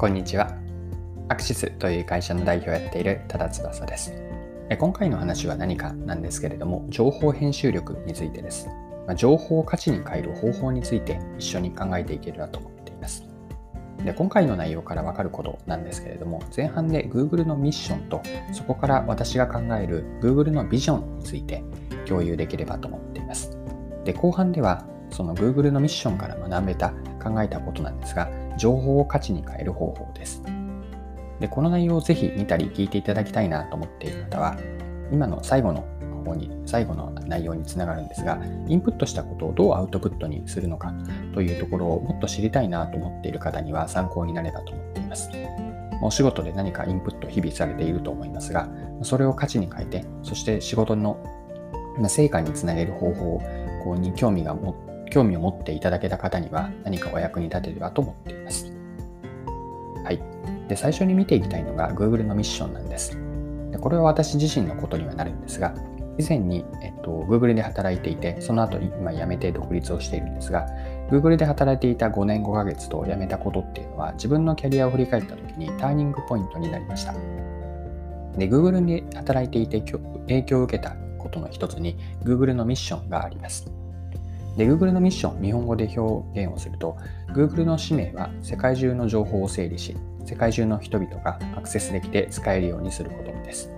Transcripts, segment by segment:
こんにちは。アクシスという会社の代表をやっている多田翼です。今回の話は何かなんですけれども、情報編集力についてです。情報を価値に変える方法について一緒に考えていければと思っています。で今回の内容からわかることなんですけれども、前半で Google のミッションと、そこから私が考える Google のビジョンについて共有できればと思っています。で後半では、その Google のミッションから学べた、考えたことなんですが、情報を価値に変える方法です。でこの内容をぜひ見たり聞いていただきたいなと思っている方は、今の最後の方に、最後の内容につながるんですが、インプットしたことをどうアウトプットにするのかというところをもっと知りたいなと思っている方には参考になればと思っています。お仕事で何かインプット日々されていると思いますが、それを価値に変えて、そして仕事の成果につなげる方法に興味が持興味を持っていただけた方には何かお役に立てればと思っています。はい。で、最初に見ていきたいのが Google のミッションなんです。でこれは私自身のことにはなるんですが、以前に、えっと、Google で働いていて、その後に今辞めて独立をしているんですが、Google で働いていた5年5ヶ月と辞めたことっていうのは、自分のキャリアを振り返った時にターニングポイントになりました。で、Google で働いていて影響を受けたことの一つに Google のミッションがあります。で、Google のミッション、日本語で表現をすると、Google の使命は世界中の情報を整理し、世界中の人々がアクセスできて使えるようにすることです。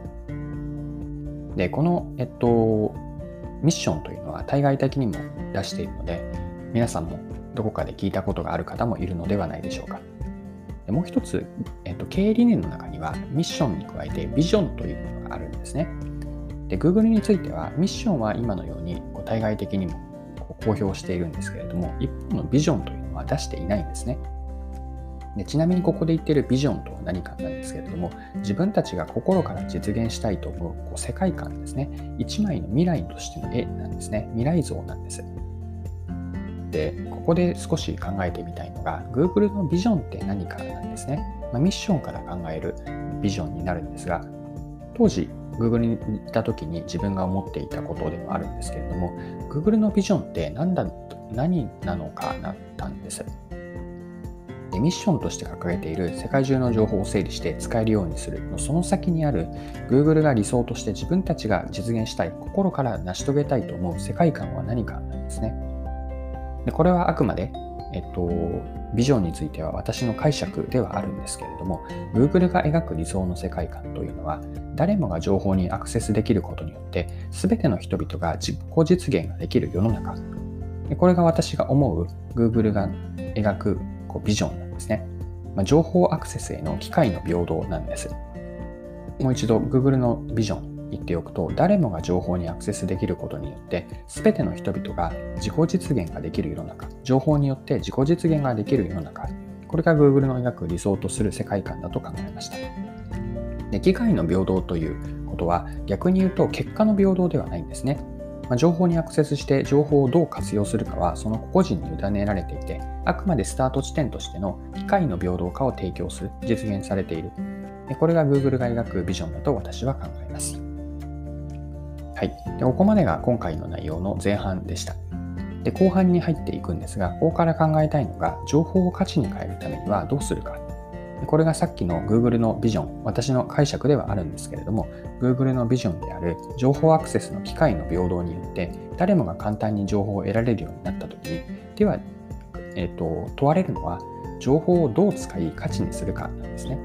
で、この、えっと、ミッションというのは対外的にも出しているので、皆さんもどこかで聞いたことがある方もいるのではないでしょうか。でもう一つ、えっと、経営理念の中にはミッションに加えてビジョンというものがあるんですね。で、Google についてはミッションは今のように対外的にも公表しているんですけれども、一方のビジョンというのは出していないんですね。でちなみにここで言っているビジョンとは何かなんですけれども、自分たちが心から実現したいと思うこう世界観ですね。一枚の未来としての絵なんですね。未来像なんです。で、ここで少し考えてみたいのが、Google のビジョンって何かなんですね。まあ、ミッションから考えるビジョンになるんですが、当時 Google に行った時に自分が思っていたことでもあるんですけれども、Google のビジョンって何だ何なのかなったんです。でミッションとして掲げている世界中の情報を整理して使えるようにするのその先にある Google が理想として自分たちが実現したい心から成し遂げたいと思う世界観は何かなんですね。でこれはあくまで、えっと、ビジョンについては私の解釈ではあるんですけれども Google が描く理想の世界観というのは誰もが情報にアクセスできることによって全ての人々が自己実現ができる世の中。これが私が思う Google が描くこうビジョンなんですね、ま、情報アクセスへの機会の平等なんです。もう一度 Google のビジョン。言っておくと誰もが情報にアクセスできることによって全ての人々が自己実現ができる世の中情報によって自己実現ができる世の中これが Google の描く理想とする世界観だと考えました。で機械の平等ということは逆に言うと結果の平等ではないんですね。ま情報にアクセスして情報をどう活用するかはその個々人に委ねられていてあくまでスタート地点としての機械の平等化を提供する実現されている。これが Google が描くビジョンだと私は考えます。はい。でここまでが今回の内容の前半でした。で、後半に入っていくんですが、ここから考えたいのが、情報を価値に変えるためにはどうするか。これがさっきの Google のビジョン、私の解釈ではあるんですけれども、Google のビジョンである情報アクセスの機会の平等によって、誰もが簡単に情報を得られるようになったときに、では、えーと、問われるのは、情報をどう使い価値にするかなんですね。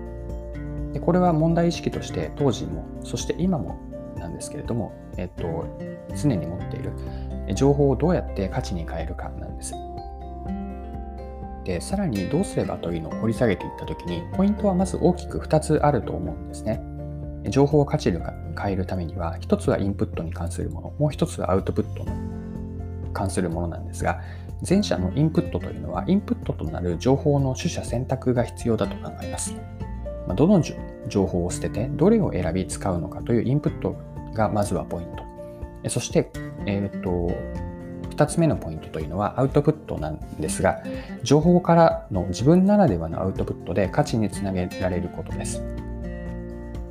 でこれは問題意識として当時も、そして今もなんですけれども、えっと、常に持っている情報をどうやって価値に変えるかなんです。で、さらにどうすればというのを掘り下げていったときに、ポイントはまず大きく2つあると思うんですね。情報を価値に変えるためには、1つはインプットに関するもの、もう1つはアウトプットに関するものなんですが、前者のインプットというのは、インプットとなる情報の取捨選択が必要だと考えます。どの情報を捨てて、どれを選び使うのかというインプットがまずはポイント。そして、えー、っと、2つ目のポイントというのはアウトプットなんですが、情報からの自分ならではのアウトプットで価値につなげられることです。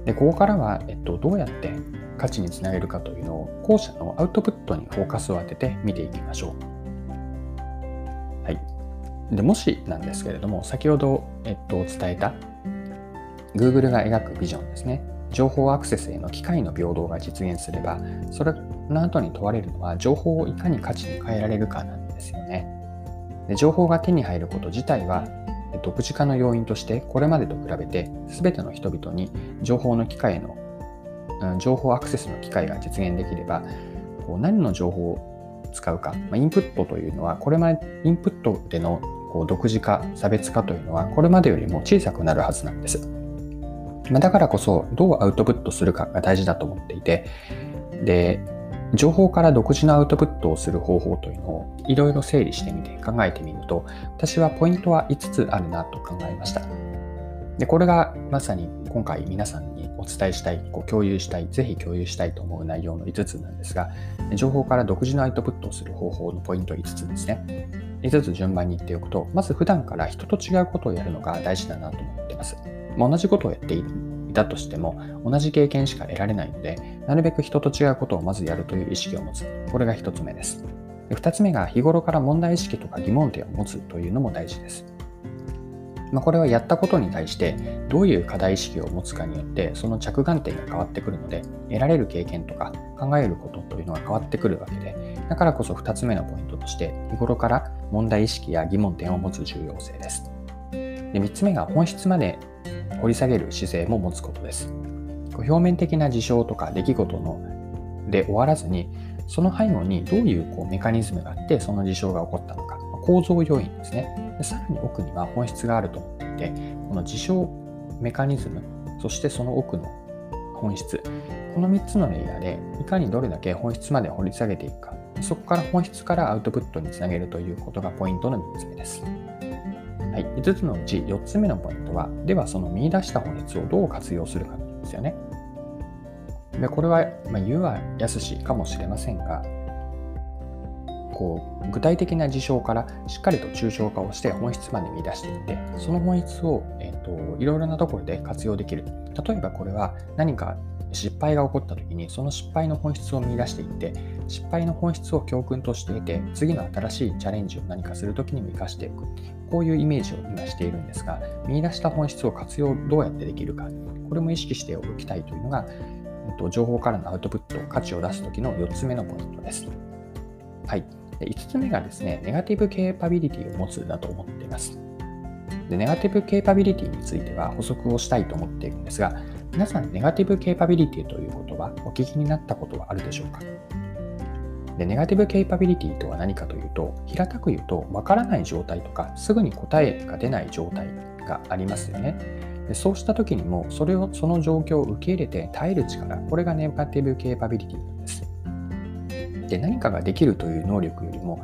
でここからは、えっと、どうやって価値につなげるかというのを後者のアウトプットにフォーカスを当てて見ていきましょう。はい。でもしなんですけれども、先ほど、えっと、伝えた Google が描くビジョンですね。情報アクセスへの機会の平等が実現すれば、それの後に問われるのは、情報をいかに価値に変えられるかなんですよね。で情報が手に入ること自体は、独自化の要因として、これまでと比べて、全ての人々に情報の機会の、情報アクセスの機会が実現できれば、こう何の情報を使うか、ま、インプットというのは、これまでインプットでのこう独自化、差別化というのは、これまでよりも小さくなるはずなんです。まだからこそ、どうアウトプットするかが大事だと思っていて、で、情報から独自のアウトプットをする方法というのをいろいろ整理してみて考えてみると、私はポイントは5つあるなと考えました。で、これがまさに今回皆さんにお伝えしたい、こう共有したい、ぜひ共有したいと思う内容の5つなんですが、情報から独自のアウトプットをする方法のポイント5つですね。5つ順番に言っておくと、まず普段から人と違うことをやるのが大事だなと思ってます。まあ、同じことをやっていたとしても、同じ経験しか得られないので、なるべく人と違うことをまずやるという意識を持つ。これが1つ目です。2つ目が日頃から問題意識とか疑問点を持つというのも大事です。まあ、これはやったことに対してどういう課題意識を持つかによってその着眼点が変わってくるので得られる経験とか考えることというのが変わってくるわけでだからこそ2つ目のポイントとして日頃から問題意識や疑問点を持つ重要性です。で3つ目が本質まで掘り下げる姿勢も持つことです。表面的な事象とか出来事ので終わらずに、その背後にどういうこうメカニズムがあってその事象が起こったのか、構造要因ですねで。さらに奥には本質があると思っていて、この事象、メカニズム、そしてその奥の本質、この3つのレイヤーでいかにどれだけ本質まで掘り下げていくか、そこから本質からアウトプットにつなげるということがポイントの3つ目です。はい、5つのうち4つ目のポイントは、ではその見出した本質をどう活用するかですよね。でこれは、まあ、言うはやすしかもしれませんが、こう具体的な事象からしっかりと抽象化をして本質まで見出していってその本質を、えーと、いろいろなところで活用できる例えばこれは何か失敗が起こった時にその失敗の本質を見出していって失敗の本質を教訓として得て次の新しいチャレンジを何かする時にも生かしていくこういうイメージを今しているんですが見出した本質を活用どうやってできるかこれも意識しておきたいというのが、えっと、情報からのアウトプット価値を出す時の4つ目のポイントです。はい、で5つ目がですねネガティブケーパビリティを持つだと思っています。でネガティブケーパビリティについては補足をしたいと思っているんですが皆さん、ネガティブケーパビリティという言葉、お聞きになったことはあるでしょうか？でネガティブケーパビリティとは何かというと、平たく言うと、わからない状態とか、すぐに答えが出ない状態がありますよね。でそうした時にも、それを、その状況を受け入れて耐える力、これがネガティブケーパビリティなんです。で、何かができるという能力よりも、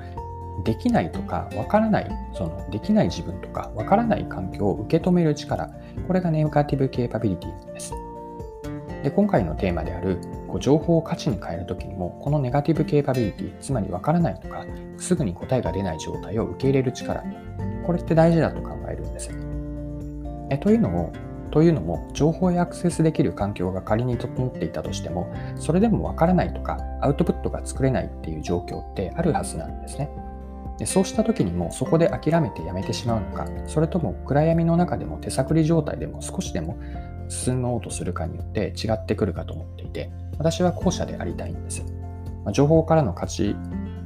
できないとか、わからない、そのできない自分とか、わからない環境を受け止める力、これがネガティブケーパビリティなんです。で今回のテーマであるこう情報を価値に変えるときにもこのネガティブケーパビリティつまりわからないとかすぐに答えが出ない状態を受け入れる力これって大事だと考えるんです。えというのもというのも情報へアクセスできる環境が仮に整っていたとしてもそれでもわからないとかアウトプットが作れないっていう状況ってあるはずなんですね。でそうした時にもそこで諦めてやめてしまうのかそれとも暗闇の中でも手探り状態でも少しでも進もうとするかによって違ってくるかと思っていて、私は後者でありたいんです。ま、情報からの価値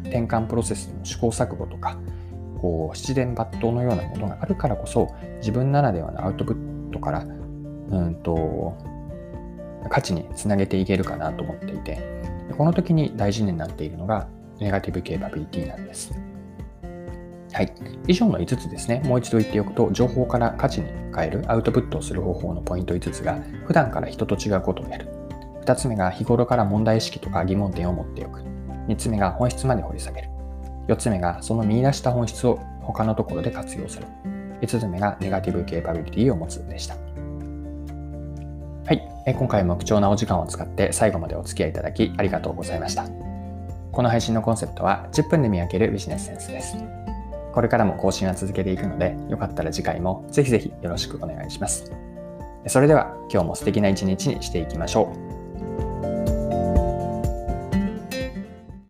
転換プロセスの試行錯誤とか、こう七伝抜刀のようなものがあるからこそ、自分ならではのアウトプットから、うんと、価値につなげていけるかなと思っていて、この時に大事になっているのが、ネガティブケーパビリティなんです。はい。以上の5つですね。もう一度言っておくと、情報から価値に変える、アウトプットをする方法のポイント5つが、普段から人と違うことをやる。2つ目が日頃から問題意識とか疑問点を持っておく。3つ目が本質まで掘り下げる。4つ目がその見出した本質を他のところで活用する。5つ目がネガティブケーパビリティを持つでした。はい。え今回も貴重なお時間を使って最後までお付き合いいただきありがとうございました。この配信のコンセプトは10分で見分けるビジネスセンスです。これからも更新は続けていくので、よかったら次回もぜひぜひよろしくお願いします。それでは今日も素敵な一日にしていきましょう。